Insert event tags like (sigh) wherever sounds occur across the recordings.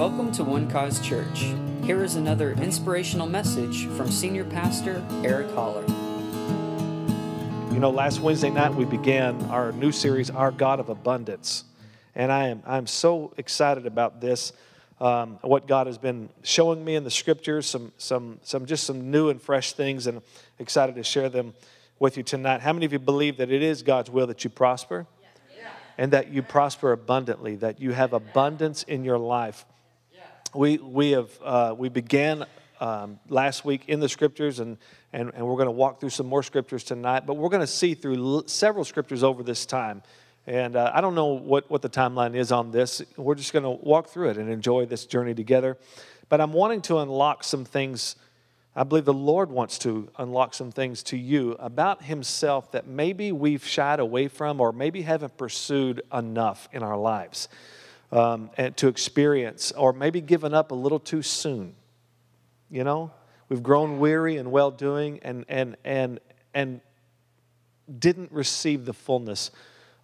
Welcome to One Cause Church. Here is another inspirational message from Senior Pastor Eric Holler. You know, last Wednesday night we began our new series, Our God of Abundance. And I am I'm so excited about this. Um, what God has been showing me in the scriptures, some, some, some just some new and fresh things, and excited to share them with you tonight. How many of you believe that it is God's will that you prosper? And that you prosper abundantly, that you have abundance in your life. We, we, have, uh, we began um, last week in the scriptures, and, and, and we're going to walk through some more scriptures tonight, but we're going to see through l- several scriptures over this time. And uh, I don't know what, what the timeline is on this. We're just going to walk through it and enjoy this journey together. But I'm wanting to unlock some things. I believe the Lord wants to unlock some things to you about Himself that maybe we've shied away from or maybe haven't pursued enough in our lives um, and to experience, or maybe given up a little too soon. You know, we've grown weary and well doing and, and, and, and didn't receive the fullness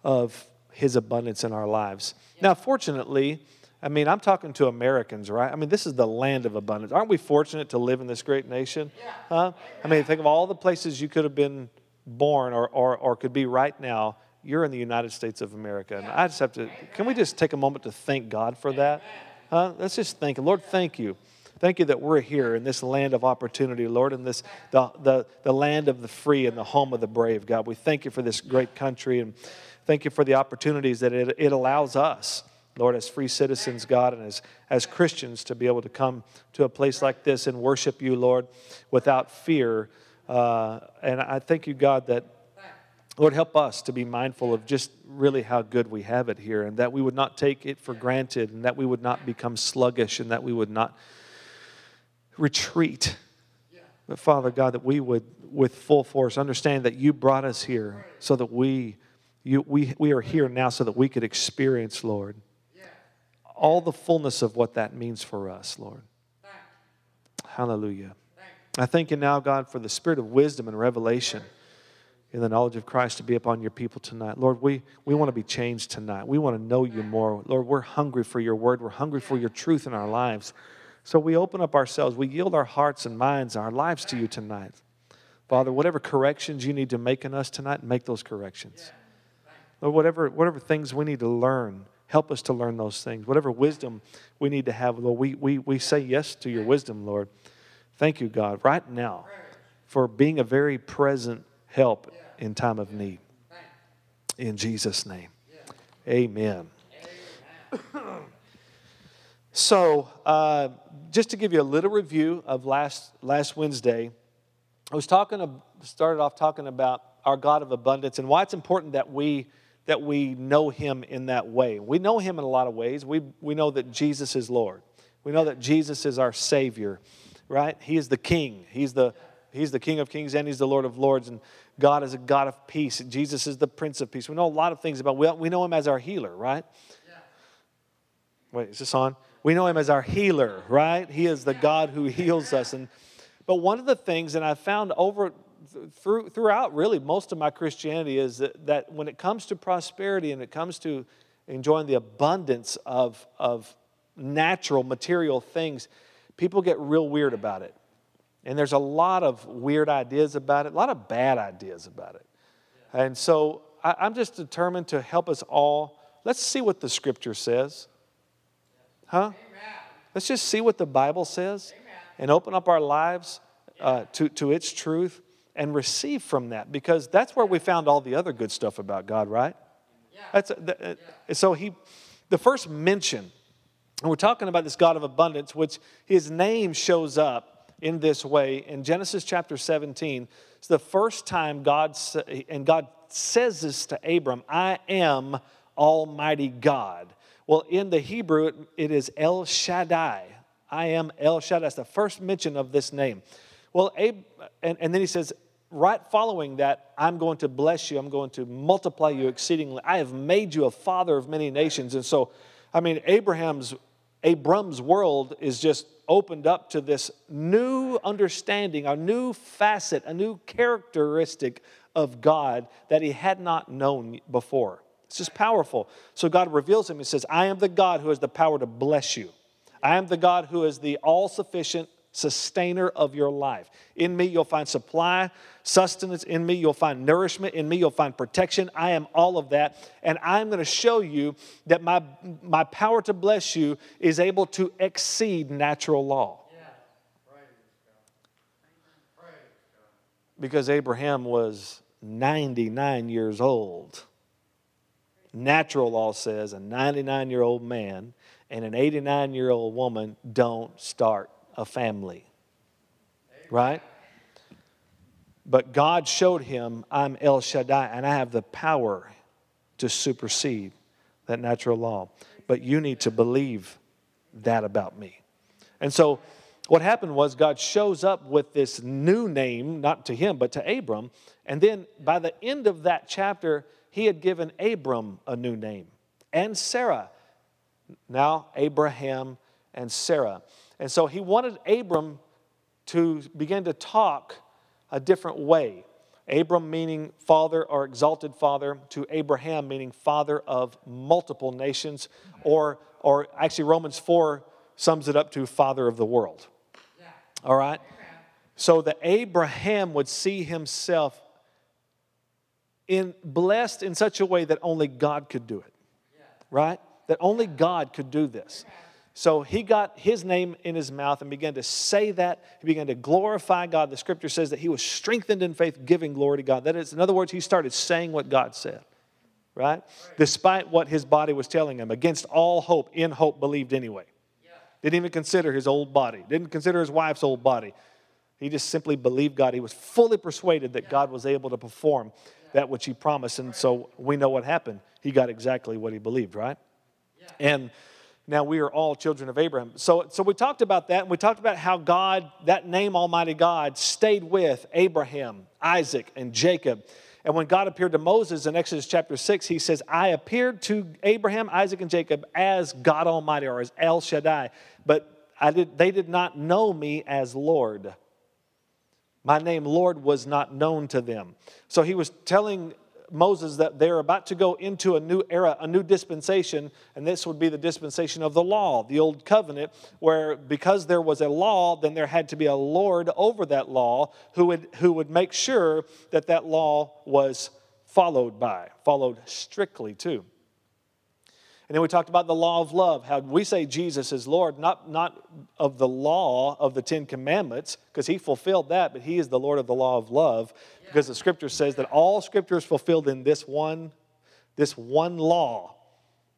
of His abundance in our lives. Now, fortunately, I mean, I'm talking to Americans, right? I mean, this is the land of abundance. Aren't we fortunate to live in this great nation? Huh? I mean, think of all the places you could have been born or, or, or could be right now. You're in the United States of America. And I just have to, can we just take a moment to thank God for that? Huh? Let's just thank. Lord, thank you. Thank you that we're here in this land of opportunity, Lord, in this the, the, the land of the free and the home of the brave, God. We thank you for this great country and thank you for the opportunities that it, it allows us, Lord, as free citizens, God, and as, as Christians to be able to come to a place like this and worship you, Lord, without fear. Uh, and I thank you, God, that Lord, help us to be mindful of just really how good we have it here and that we would not take it for granted and that we would not become sluggish and that we would not retreat. But Father God, that we would, with full force, understand that you brought us here so that we, you, we, we are here now so that we could experience, Lord, all the fullness of what that means for us, Lord. Hallelujah. I thank you now, God, for the spirit of wisdom and revelation in the knowledge of Christ to be upon your people tonight. Lord, we, we want to be changed tonight. We want to know you more. Lord, we're hungry for your word. We're hungry for your truth in our lives. So we open up ourselves. We yield our hearts and minds, our lives to you tonight. Father, whatever corrections you need to make in us tonight, make those corrections. Lord, whatever, whatever things we need to learn, help us to learn those things. Whatever wisdom we need to have, Lord, we, we, we say yes to your wisdom, Lord. Thank you, God, right now for being a very present help in time of need. In Jesus' name. Amen. So, uh, just to give you a little review of last, last Wednesday, I was talking, started off talking about our God of abundance and why it's important that we, that we know Him in that way. We know Him in a lot of ways. We, we know that Jesus is Lord, we know that Jesus is our Savior, right? He is the King. He's the, he's the King of Kings and He's the Lord of Lords. And God is a God of peace. Jesus is the Prince of Peace. We know a lot of things about we, we know Him as our healer, right? Wait, is this on? We know him as our healer, right? He is the God who heals us. And but one of the things, and I found over through, throughout really most of my Christianity, is that, that when it comes to prosperity and it comes to enjoying the abundance of, of natural material things, people get real weird about it. And there's a lot of weird ideas about it, a lot of bad ideas about it. And so I, I'm just determined to help us all. Let's see what the scripture says. Huh? Let's just see what the Bible says and open up our lives uh, to, to its truth and receive from that because that's where we found all the other good stuff about God, right? Yeah. That's, uh, So he, the first mention, and we're talking about this God of abundance, which his name shows up in this way in Genesis chapter 17. It's the first time God, and God says this to Abram I am Almighty God. Well, in the Hebrew, it, it is El Shaddai. I am El Shaddai. That's the first mention of this name. Well, Abe, and, and then he says, right following that, I'm going to bless you. I'm going to multiply you exceedingly. I have made you a father of many nations. And so, I mean, Abraham's Abram's world is just opened up to this new understanding, a new facet, a new characteristic of God that he had not known before. It's just powerful. So God reveals him and says, I am the God who has the power to bless you. I am the God who is the all sufficient sustainer of your life. In me, you'll find supply, sustenance. In me, you'll find nourishment. In me, you'll find protection. I am all of that. And I'm going to show you that my, my power to bless you is able to exceed natural law. Because Abraham was 99 years old. Natural law says a 99 year old man and an 89 year old woman don't start a family. Right? But God showed him, I'm El Shaddai, and I have the power to supersede that natural law. But you need to believe that about me. And so, what happened was God shows up with this new name, not to him, but to Abram. And then by the end of that chapter, he had given Abram a new name and Sarah. Now, Abraham and Sarah. And so he wanted Abram to begin to talk a different way. Abram meaning father or exalted father, to Abraham meaning father of multiple nations, or, or actually Romans 4 sums it up to father of the world. All right? So that Abraham would see himself in blessed in such a way that only God could do it. Right? That only God could do this. So he got his name in his mouth and began to say that. He began to glorify God. The scripture says that he was strengthened in faith, giving glory to God. That is, in other words, he started saying what God said, right? Despite what his body was telling him, against all hope, in hope, believed anyway. Didn't even consider his old body, didn't consider his wife's old body. He just simply believed God. He was fully persuaded that God was able to perform that which he promised. And so we know what happened. He got exactly what he believed, right? And now we are all children of Abraham. So, so we talked about that, and we talked about how God, that name Almighty God, stayed with Abraham, Isaac, and Jacob. And when God appeared to Moses in Exodus chapter 6, he says, I appeared to Abraham, Isaac, and Jacob as God Almighty or as El Shaddai, but I did, they did not know me as Lord. My name, Lord, was not known to them. So he was telling Moses that they're about to go into a new era, a new dispensation, and this would be the dispensation of the law, the old covenant, where because there was a law, then there had to be a Lord over that law who would, who would make sure that that law was followed by, followed strictly too. And then we talked about the law of love, how we say Jesus is Lord, not, not of the law of the Ten Commandments, because he fulfilled that, but he is the Lord of the law of love, because the scripture says that all scripture is fulfilled in this one, this one law,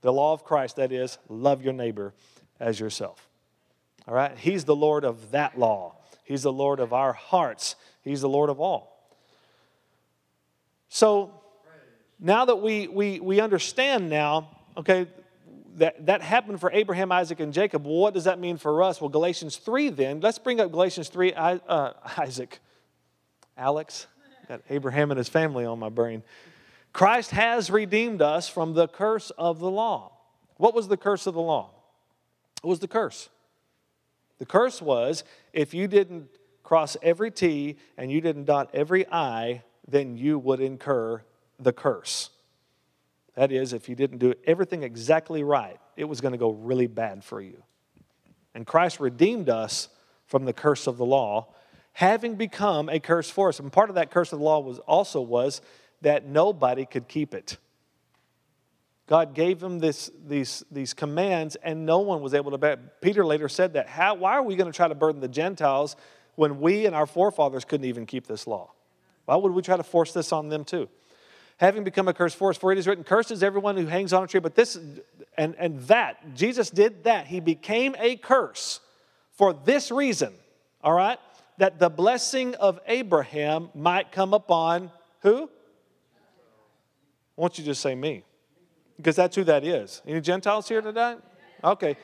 the law of Christ, that is, love your neighbor as yourself. All right? He's the Lord of that law. He's the Lord of our hearts. He's the Lord of all. So now that we, we, we understand now, okay, that, that happened for Abraham, Isaac, and Jacob. What does that mean for us? Well, Galatians 3 then. Let's bring up Galatians 3. uh, (laughs) Isaac, Alex, got Abraham and his family on my brain. Christ has redeemed us from the curse of the law. What was the curse of the law? What was the curse? The curse was if you didn't cross every T and you didn't dot every I, then you would incur the curse. That is, if you didn't do everything exactly right, it was going to go really bad for you. And Christ redeemed us from the curse of the law, having become a curse for us. And part of that curse of the law was also was that nobody could keep it. God gave him this, these, these commands, and no one was able to bear. Peter later said that. How, why are we going to try to burden the Gentiles when we and our forefathers couldn't even keep this law? Why would we try to force this on them too? having become a curse for us. For it is written, Cursed is everyone who hangs on a tree. But this, and, and that, Jesus did that. He became a curse for this reason, all right? That the blessing of Abraham might come upon who? I want you to just say me, because that's who that is. Any Gentiles here today? Okay.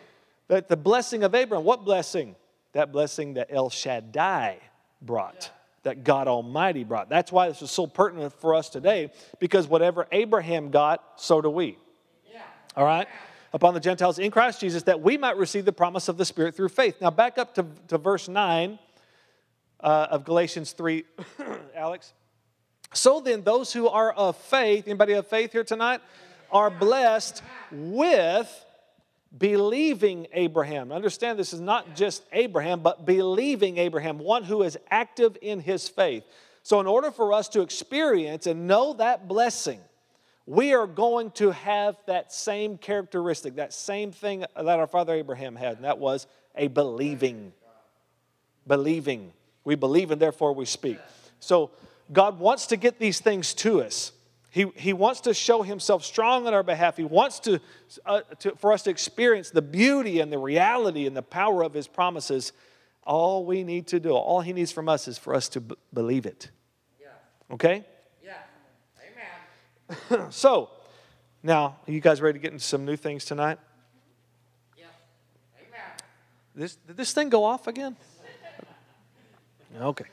That the blessing of Abraham, what blessing? That blessing that El Shaddai brought that God Almighty brought. That's why this is so pertinent for us today, because whatever Abraham got, so do we. Yeah. All right? Upon the Gentiles in Christ Jesus, that we might receive the promise of the Spirit through faith. Now, back up to, to verse 9 uh, of Galatians 3, (coughs) Alex. So then, those who are of faith, anybody of faith here tonight, are blessed with believing Abraham. Understand this is not just Abraham, but believing Abraham, one who is active in his faith. So, in order for us to experience and know that blessing, we are going to have that same characteristic, that same thing that our father Abraham had, and that was a believing. Believing. We believe and therefore we speak. So, God wants to get these things to us. He, he wants to show himself strong on our behalf. He wants to, uh, to, for us to experience the beauty and the reality and the power of his promises. All we need to do, all he needs from us is for us to b- believe it. Yeah. Okay? Yeah. (laughs) Amen. so, now, are you guys ready to get into some new things tonight? Yeah. Amen. This, did this thing go off again? Okay.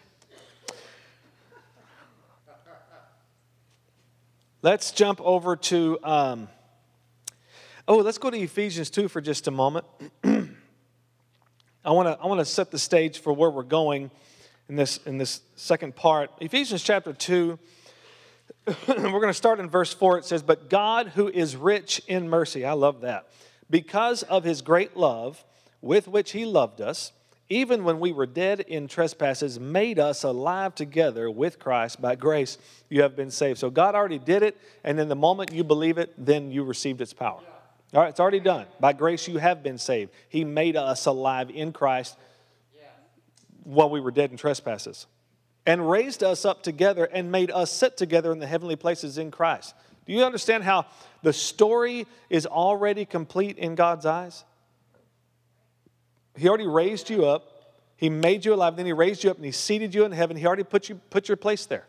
Let's jump over to, um, oh, let's go to Ephesians 2 for just a moment. (clears throat) I want to I wanna set the stage for where we're going in this, in this second part. Ephesians chapter 2, (clears throat) we're going to start in verse 4. It says, But God, who is rich in mercy, I love that, because of his great love with which he loved us, even when we were dead in trespasses, made us alive together with Christ. By grace, you have been saved. So God already did it, and in the moment you believe it, then you received its power. All right, it's already done. By grace, you have been saved. He made us alive in Christ while we were dead in trespasses, and raised us up together and made us sit together in the heavenly places in Christ. Do you understand how the story is already complete in God's eyes? He already raised you up. He made you alive. Then he raised you up and he seated you in heaven. He already put you put your place there.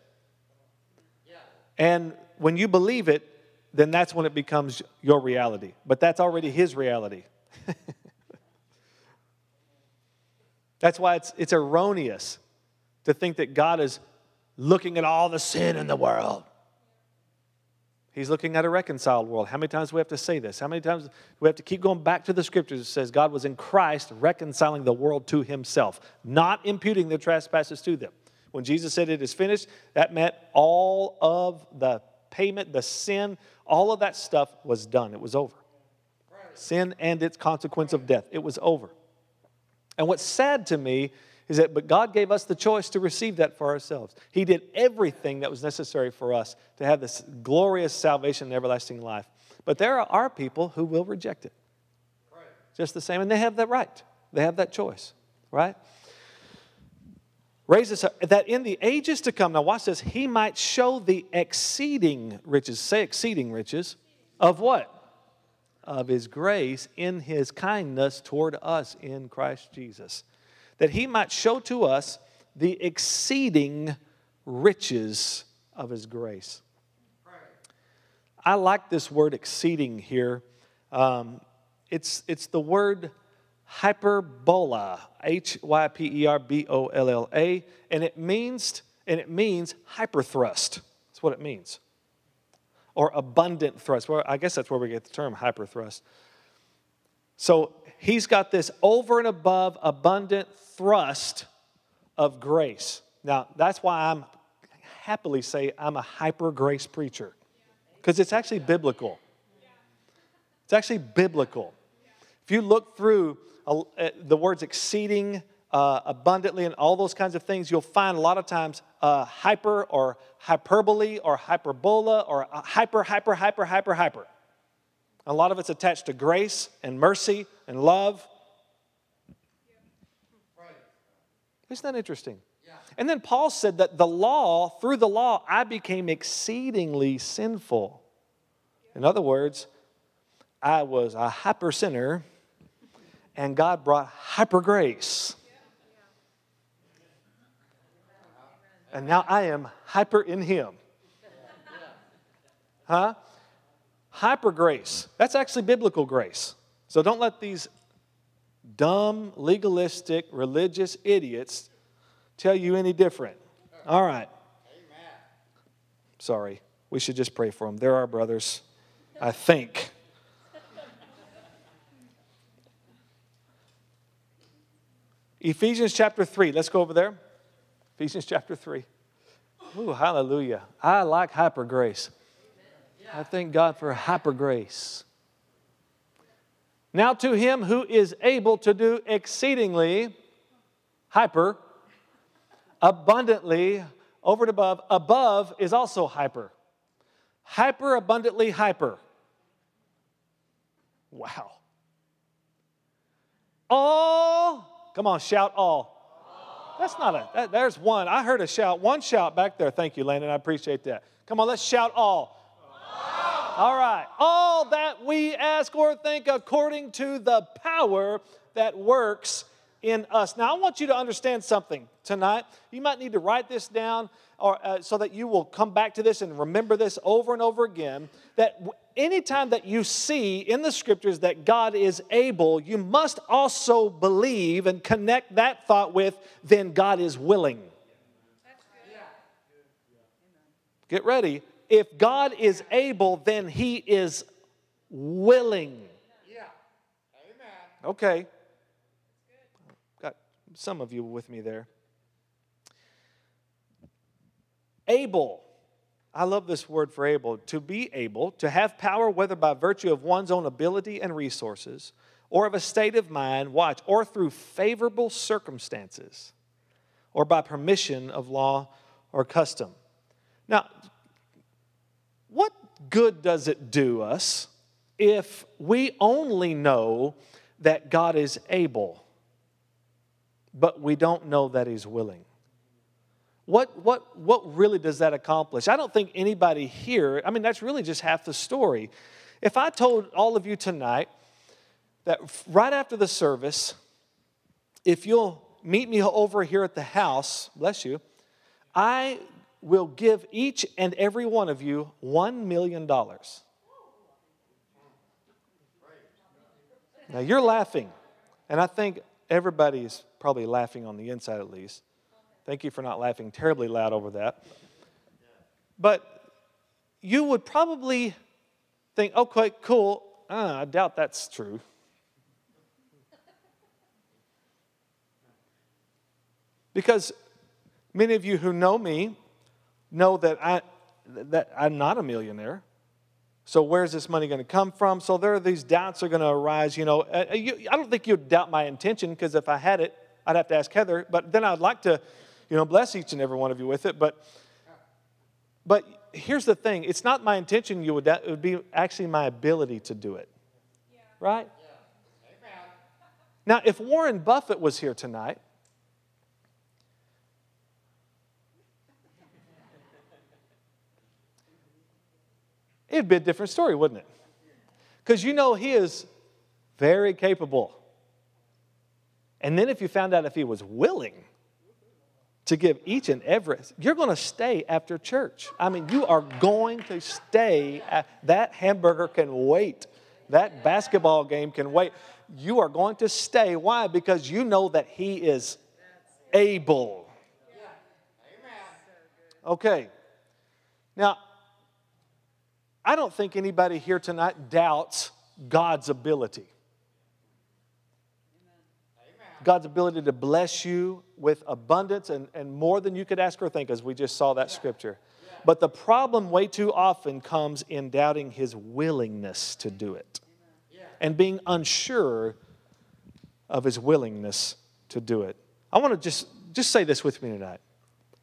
Yeah. And when you believe it, then that's when it becomes your reality. But that's already his reality. (laughs) that's why it's, it's erroneous to think that God is looking at all the sin in the world. He's looking at a reconciled world. How many times do we have to say this? How many times do we have to keep going back to the scriptures that says God was in Christ reconciling the world to himself, not imputing their trespasses to them? When Jesus said it is finished, that meant all of the payment, the sin, all of that stuff was done. It was over. Sin and its consequence of death. It was over. And what's sad to me is that, but God gave us the choice to receive that for ourselves. He did everything that was necessary for us to have this glorious salvation and everlasting life. But there are people who will reject it. Right. Just the same, and they have that right. They have that choice, right? Raise us up, that in the ages to come, now watch this, he might show the exceeding riches, say exceeding riches, of what? Of his grace in his kindness toward us in Christ Jesus that he might show to us the exceeding riches of his grace. I like this word exceeding here. Um, it's, it's the word hyperbola, H Y P E R B O L L A, and it means and it means hyperthrust. That's what it means. Or abundant thrust. Well, I guess that's where we get the term hyperthrust. So he's got this over and above abundant thrust of grace. Now, that's why I'm happily say I'm a hyper grace preacher because it's actually biblical. It's actually biblical. If you look through uh, the words exceeding, uh, abundantly, and all those kinds of things, you'll find a lot of times uh, hyper or hyperbole or hyperbola or hyper, hyper, hyper, hyper, hyper. A lot of it's attached to grace and mercy and love. Isn't that interesting? Yeah. And then Paul said that the law, through the law, I became exceedingly sinful. In other words, I was a hyper sinner, and God brought hyper grace. And now I am hyper in Him. Huh? Hyper grace. That's actually biblical grace. So don't let these dumb, legalistic, religious idiots tell you any different. All right. Sorry. We should just pray for them. They're our brothers, I think. (laughs) Ephesians chapter 3. Let's go over there. Ephesians chapter 3. Ooh, hallelujah. I like hyper grace. I thank God for hyper grace. Now to him who is able to do exceedingly, hyper, abundantly, over and above. Above is also hyper. Hyper, abundantly, hyper. Wow. All, come on, shout all. That's not a, that, there's one. I heard a shout, one shout back there. Thank you, Landon. I appreciate that. Come on, let's shout all. All right. All that we ask or think according to the power that works in us. Now, I want you to understand something tonight. You might need to write this down or, uh, so that you will come back to this and remember this over and over again. That anytime that you see in the scriptures that God is able, you must also believe and connect that thought with, then God is willing. Get ready. If God is able, then He is willing. Yeah. Amen. Okay. Got some of you with me there. Able. I love this word for able. To be able, to have power, whether by virtue of one's own ability and resources, or of a state of mind, watch, or through favorable circumstances, or by permission of law or custom. Now, what good does it do us if we only know that God is able, but we don't know that He's willing? What, what, what really does that accomplish? I don't think anybody here, I mean, that's really just half the story. If I told all of you tonight that right after the service, if you'll meet me over here at the house, bless you, I will give each and every one of you $1 million. Now you're laughing, and I think everybody's probably laughing on the inside at least. Thank you for not laughing terribly loud over that. But you would probably think, okay, cool. Uh, I doubt that's true. Because many of you who know me know that, I, that I'm not a millionaire. So where's this money going to come from? So there are these doubts are going to arise. You know, uh, you, I don't think you'd doubt my intention because if I had it, I'd have to ask Heather. But then I'd like to, you know, bless each and every one of you with it. But, but here's the thing: it's not my intention. You would it would be actually my ability to do it. Right? Amen. Now, if Warren Buffett was here tonight, it'd be a different story, wouldn't it? Because you know he is very capable. And then if you found out if he was willing to give each and every, you're going to stay after church. I mean, you are going to stay. At, that hamburger can wait. That basketball game can wait. You are going to stay. Why? Because you know that he is able. Okay. Now, I don't think anybody here tonight doubts God's ability. God's ability to bless you with abundance and, and more than you could ask or think, as we just saw that scripture. But the problem, way too often, comes in doubting his willingness to do it and being unsure of his willingness to do it. I want to just, just say this with me tonight.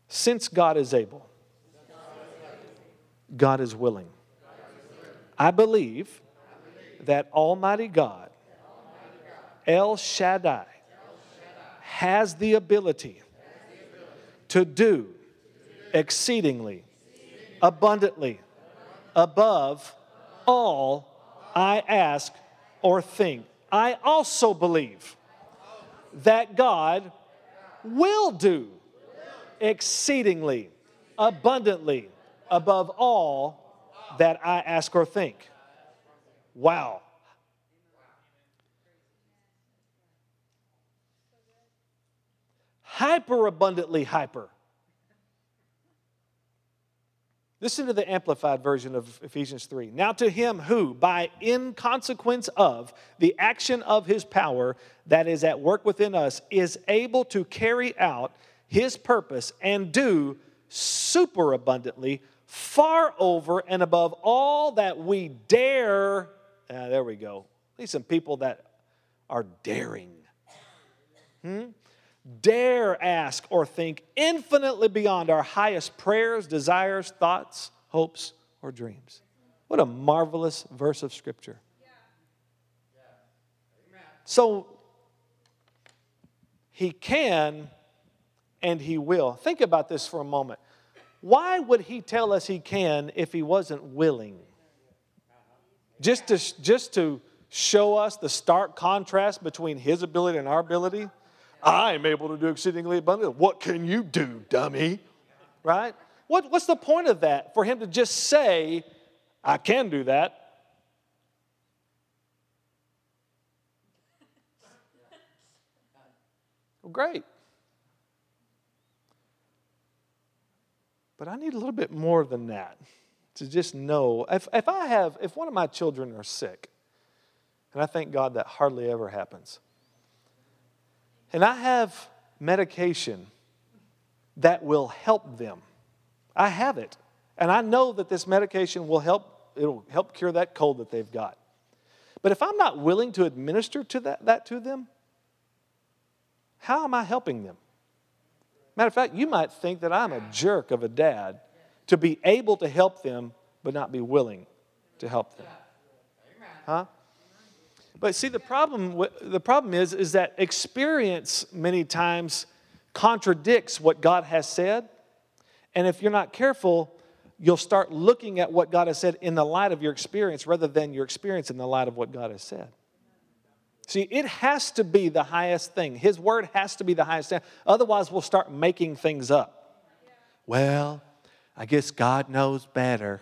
Since God is able, God is willing. I believe that Almighty God, El Shaddai, has the ability to do exceedingly, abundantly, above all I ask or think. I also believe that God will do exceedingly, abundantly, above all that I ask or think. Wow. Hyper abundantly hyper. Listen to the amplified version of Ephesians 3. Now, to him who, by in consequence of the action of his power that is at work within us, is able to carry out his purpose and do super abundantly, far over and above all that we dare. Ah, there we go. Need some people that are daring. Hmm? Dare ask or think infinitely beyond our highest prayers, desires, thoughts, hopes, or dreams. What a marvelous verse of Scripture. So, he can and he will. Think about this for a moment. Why would he tell us he can if he wasn't willing? Just to, just to show us the stark contrast between his ability and our ability? I am able to do exceedingly abundantly. What can you do, dummy? Right? What, what's the point of that? For him to just say, I can do that. Well, great. But I need a little bit more than that to just know. If, if I have, if one of my children are sick, and I thank God that hardly ever happens, and I have medication that will help them, I have it. And I know that this medication will help, it'll help cure that cold that they've got. But if I'm not willing to administer to that, that to them, how am I helping them? Matter of fact, you might think that I'm a jerk of a dad to be able to help them, but not be willing to help them. Huh? But see, the problem, the problem is, is that experience many times contradicts what God has said. And if you're not careful, you'll start looking at what God has said in the light of your experience rather than your experience in the light of what God has said. See, it has to be the highest thing. His word has to be the highest thing. Otherwise, we'll start making things up. Well, I guess God knows better.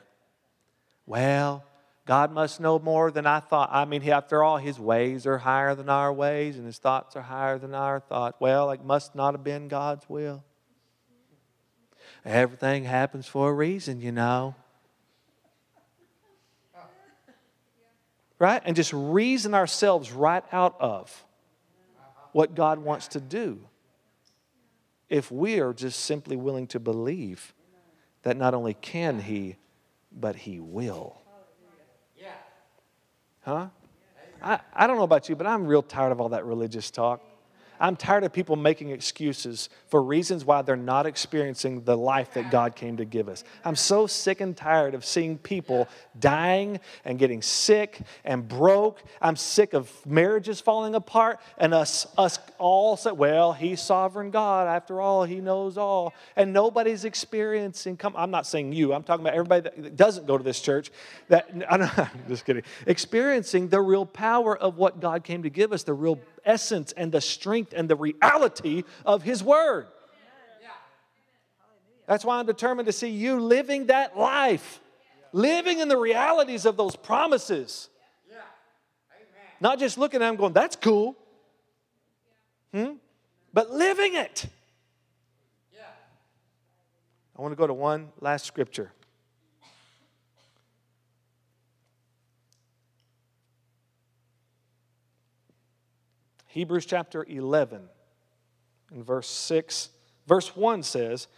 Well, God must know more than I thought. I mean, after all, his ways are higher than our ways, and his thoughts are higher than our thoughts. Well, it must not have been God's will. Everything happens for a reason, you know. Right? And just reason ourselves right out of what God wants to do if we are just simply willing to believe that not only can He, but He will. Yeah. Huh? I, I don't know about you, but I'm real tired of all that religious talk. I'm tired of people making excuses for reasons why they're not experiencing the life that God came to give us. I'm so sick and tired of seeing people dying and getting sick and broke. I'm sick of marriages falling apart and us, us all say, well, he's sovereign God. After all, he knows all. And nobody's experiencing, come, I'm not saying you, I'm talking about everybody that doesn't go to this church, that, (laughs) I'm just kidding, experiencing the real power of what God came to give us, the real essence and the strength and the reality of His Word. That's why I'm determined to see you living that life, living in the realities of those promises. Not just looking at them going, that's cool. Hmm? But living it. I want to go to one last scripture. Hebrews chapter 11, and verse 6. Verse 1 says,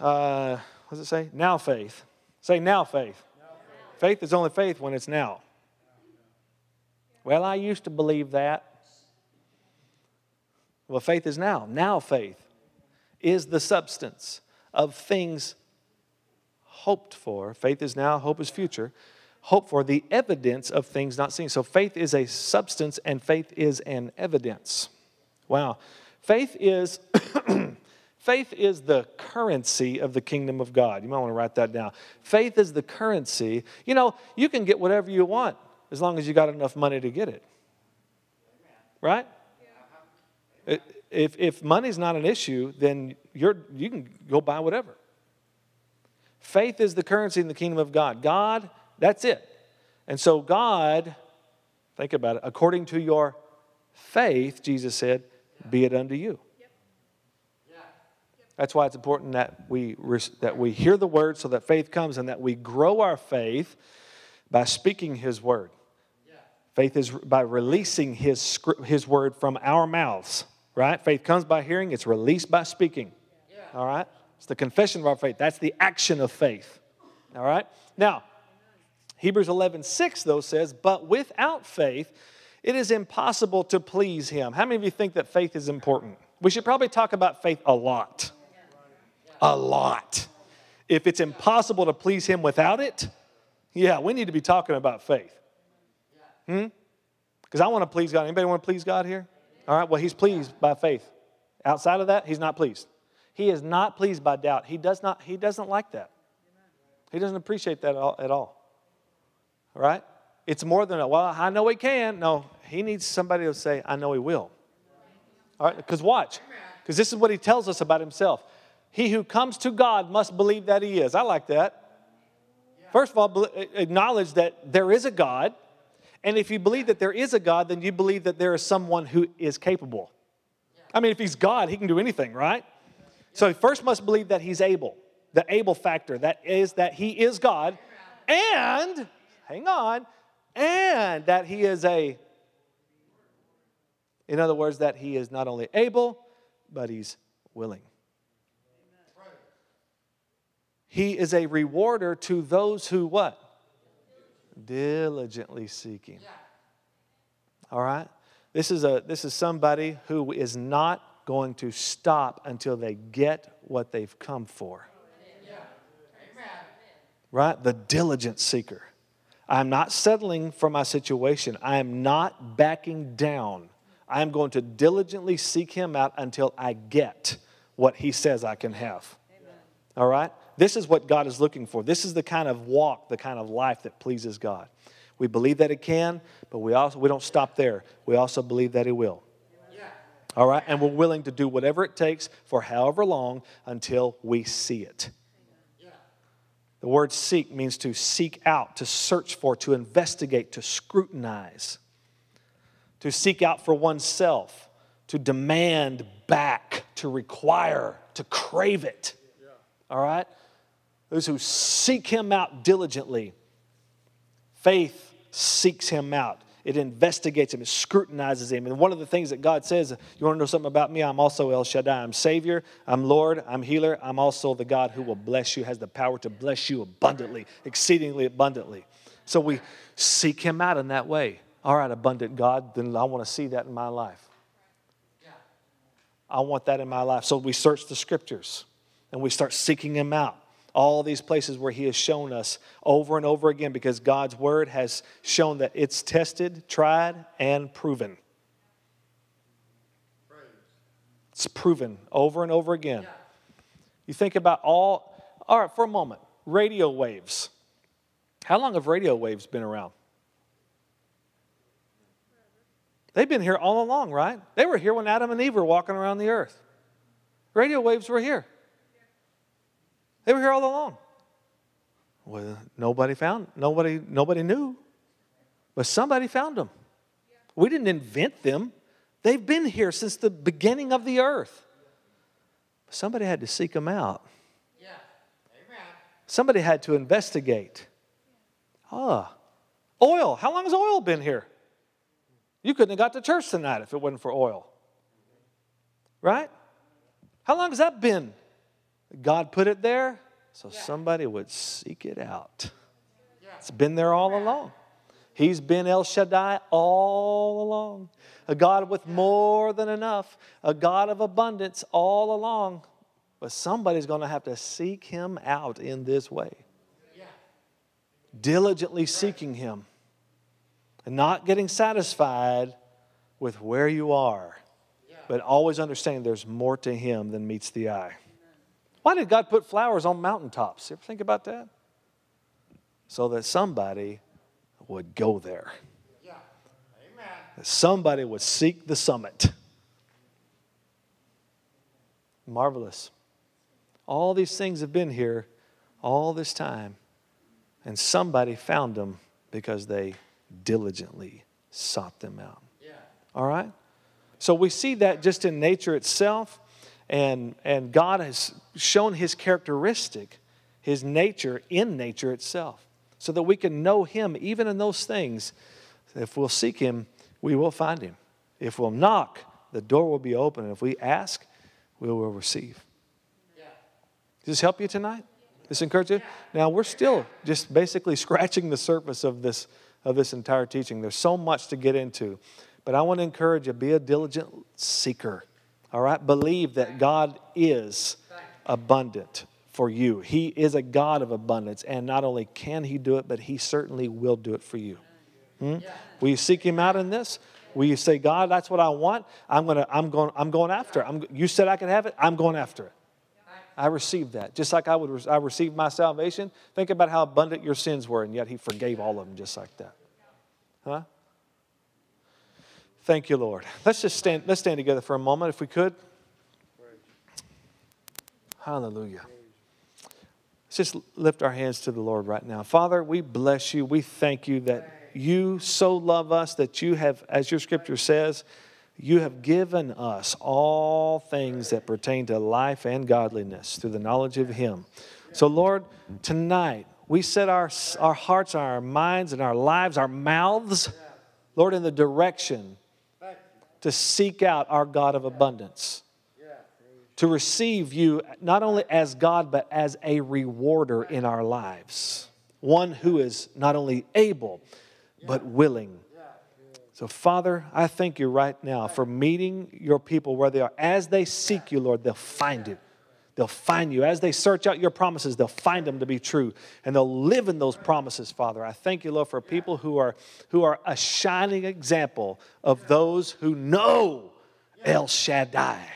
uh, what does it say? Now faith. Say now faith. now faith. Faith is only faith when it's now. Well, I used to believe that. Well, faith is now. Now faith is the substance of things hoped for. Faith is now, hope is future hope for the evidence of things not seen. So faith is a substance and faith is an evidence. Wow. Faith is (clears throat) faith is the currency of the kingdom of God. You might want to write that down. Faith is the currency. You know, you can get whatever you want as long as you got enough money to get it. Right? If, if money's not an issue, then you're, you can go buy whatever. Faith is the currency in the kingdom of God. God that's it. And so, God, think about it, according to your faith, Jesus said, be it unto you. That's why it's important that we, that we hear the word so that faith comes and that we grow our faith by speaking his word. Faith is by releasing his, his word from our mouths, right? Faith comes by hearing, it's released by speaking. All right? It's the confession of our faith. That's the action of faith. All right? Now, Hebrews 11, 6, though, says, But without faith, it is impossible to please him. How many of you think that faith is important? We should probably talk about faith a lot. A lot. If it's impossible to please him without it, yeah, we need to be talking about faith. Hmm? Because I want to please God. Anybody want to please God here? All right, well, he's pleased by faith. Outside of that, he's not pleased. He is not pleased by doubt. He does not, he doesn't like that. He doesn't appreciate that at all. At all. Right? It's more than a, well, I know he can. No, he needs somebody to say, I know he will. All right, because watch, because this is what he tells us about himself. He who comes to God must believe that he is. I like that. First of all, acknowledge that there is a God. And if you believe that there is a God, then you believe that there is someone who is capable. I mean, if he's God, he can do anything, right? So he first must believe that he's able. The able factor, that is that he is God. And, hang on, and that he is a, in other words, that he is not only able, but he's willing. He is a rewarder to those who what? Diligently seeking. All right? This is, a, this is somebody who is not going to stop until they get what they've come for. Right? The diligent seeker. I'm not settling for my situation. I am not backing down. I am going to diligently seek him out until I get what he says I can have. Amen. All right? This is what God is looking for. This is the kind of walk, the kind of life that pleases God. We believe that it can, but we also we don't stop there. We also believe that it will. Yeah. All right? And we're willing to do whatever it takes for however long until we see it. The word seek means to seek out, to search for, to investigate, to scrutinize, to seek out for oneself, to demand back, to require, to crave it. All right? Those who seek him out diligently. Faith seeks him out. It investigates him, it scrutinizes him. And one of the things that God says, you want to know something about me? I'm also El Shaddai. I'm Savior, I'm Lord, I'm healer. I'm also the God who will bless you, has the power to bless you abundantly, exceedingly abundantly. So we seek him out in that way. All right, abundant God, then I want to see that in my life. I want that in my life. So we search the scriptures and we start seeking him out all these places where He has shown us over and over again because God's Word has shown that it's tested, tried, and proven. It's proven over and over again. You think about all, all right, for a moment, radio waves. How long have radio waves been around? They've been here all along, right? They were here when Adam and Eve were walking around the earth. Radio waves were here. They were here all along. Well, nobody found, nobody, nobody knew. But somebody found them. We didn't invent them. They've been here since the beginning of the earth. Somebody had to seek them out. Yeah. Amen. Somebody had to investigate. Ah, oil. How long has oil been here? You couldn't have got to church tonight if it wasn't for oil. Right? How long has that been? God put it there so somebody would seek it out. It's been there all along. He's been El Shaddai all along. A God with more than enough, a God of abundance all along. But somebody's going to have to seek him out in this way. Diligently seeking him and not getting satisfied with where you are, but always understanding there's more to him than meets the eye. Why did God put flowers on mountaintops? You ever think about that? So that somebody would go there. Yeah. Amen. That somebody would seek the summit. Marvelous. All these things have been here all this time, and somebody found them because they diligently sought them out. Yeah. All right? So we see that just in nature itself. And, and God has shown his characteristic, his nature in nature itself, so that we can know him even in those things. If we'll seek him, we will find him. If we'll knock, the door will be open. And if we ask, we will receive. Yeah. Does this help you tonight? This encourage you? Now we're still just basically (laughs) scratching the surface of this of this entire teaching. There's so much to get into. But I want to encourage you, be a diligent seeker. All right? Believe that God is abundant for you. He is a God of abundance, and not only can He do it, but He certainly will do it for you. Hmm? Will you seek Him out in this? Will you say, God, that's what I want? I'm gonna, I'm going, I'm going after it. I'm, you said I could have it. I'm going after it. I received that. Just like I would, I received my salvation. Think about how abundant your sins were, and yet He forgave all of them just like that. Huh? Thank you, Lord. Let's just stand. Let's stand together for a moment, if we could. Hallelujah. Let's just lift our hands to the Lord right now. Father, we bless you. We thank you that you so love us that you have, as your scripture says, you have given us all things that pertain to life and godliness through the knowledge of Him. So, Lord, tonight we set our, our hearts, our minds, and our lives, our mouths, Lord, in the direction to seek out our God of abundance, to receive you not only as God, but as a rewarder in our lives. One who is not only able, but willing. So, Father, I thank you right now for meeting your people where they are. As they seek you, Lord, they'll find you. They'll find you. As they search out your promises, they'll find them to be true. And they'll live in those promises, Father. I thank you, Lord, for people who are, who are a shining example of those who know El Shaddai.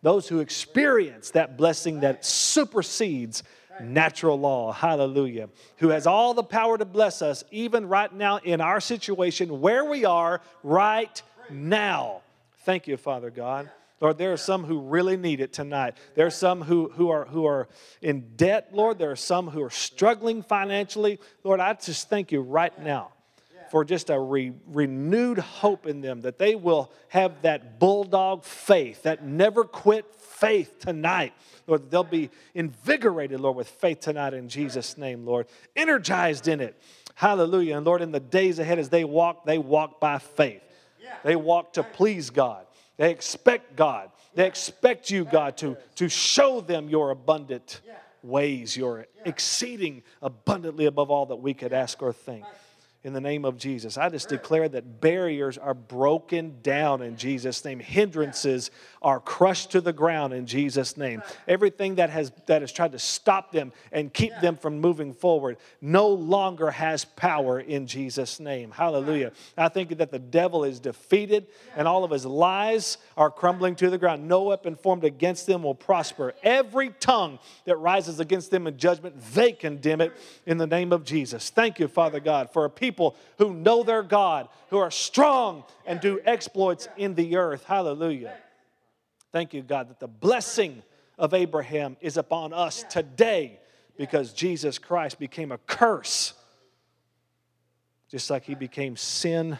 Those who experience that blessing that supersedes natural law. Hallelujah. Who has all the power to bless us, even right now in our situation where we are right now. Thank you, Father God. Lord, there are some who really need it tonight. There are some who, who, are, who are in debt, Lord. There are some who are struggling financially. Lord, I just thank you right now for just a re, renewed hope in them that they will have that bulldog faith, that never quit faith tonight. Lord, they'll be invigorated, Lord, with faith tonight in Jesus' name, Lord. Energized in it. Hallelujah. And Lord, in the days ahead as they walk, they walk by faith. They walk to please God. They expect God. They expect you, God, to, to show them your abundant ways, your exceeding abundantly above all that we could ask or think in the name of Jesus. I just declare that barriers are broken down in Jesus' name. Hindrances are crushed to the ground in Jesus' name. Everything that has that has tried to stop them and keep them from moving forward no longer has power in Jesus' name. Hallelujah. I think that the devil is defeated and all of his lies are crumbling to the ground. No weapon formed against them will prosper. Every tongue that rises against them in judgment, they condemn it in the name of Jesus. Thank you, Father God, for a people people who know their God, who are strong and do exploits in the earth. Hallelujah. Thank you, God, that the blessing of Abraham is upon us today because Jesus Christ became a curse, just like he became sin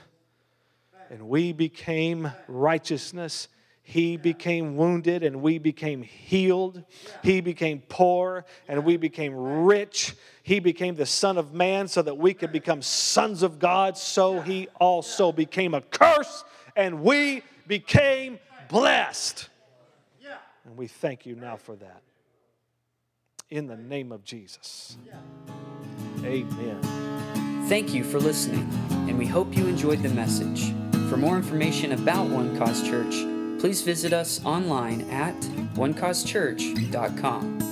and we became righteousness. He became wounded and we became healed. He became poor and we became rich. He became the Son of Man so that we could become sons of God. So he also became a curse and we became blessed. And we thank you now for that. In the name of Jesus. Amen. Thank you for listening, and we hope you enjoyed the message. For more information about One Cause Church, please visit us online at onecausechurch.com.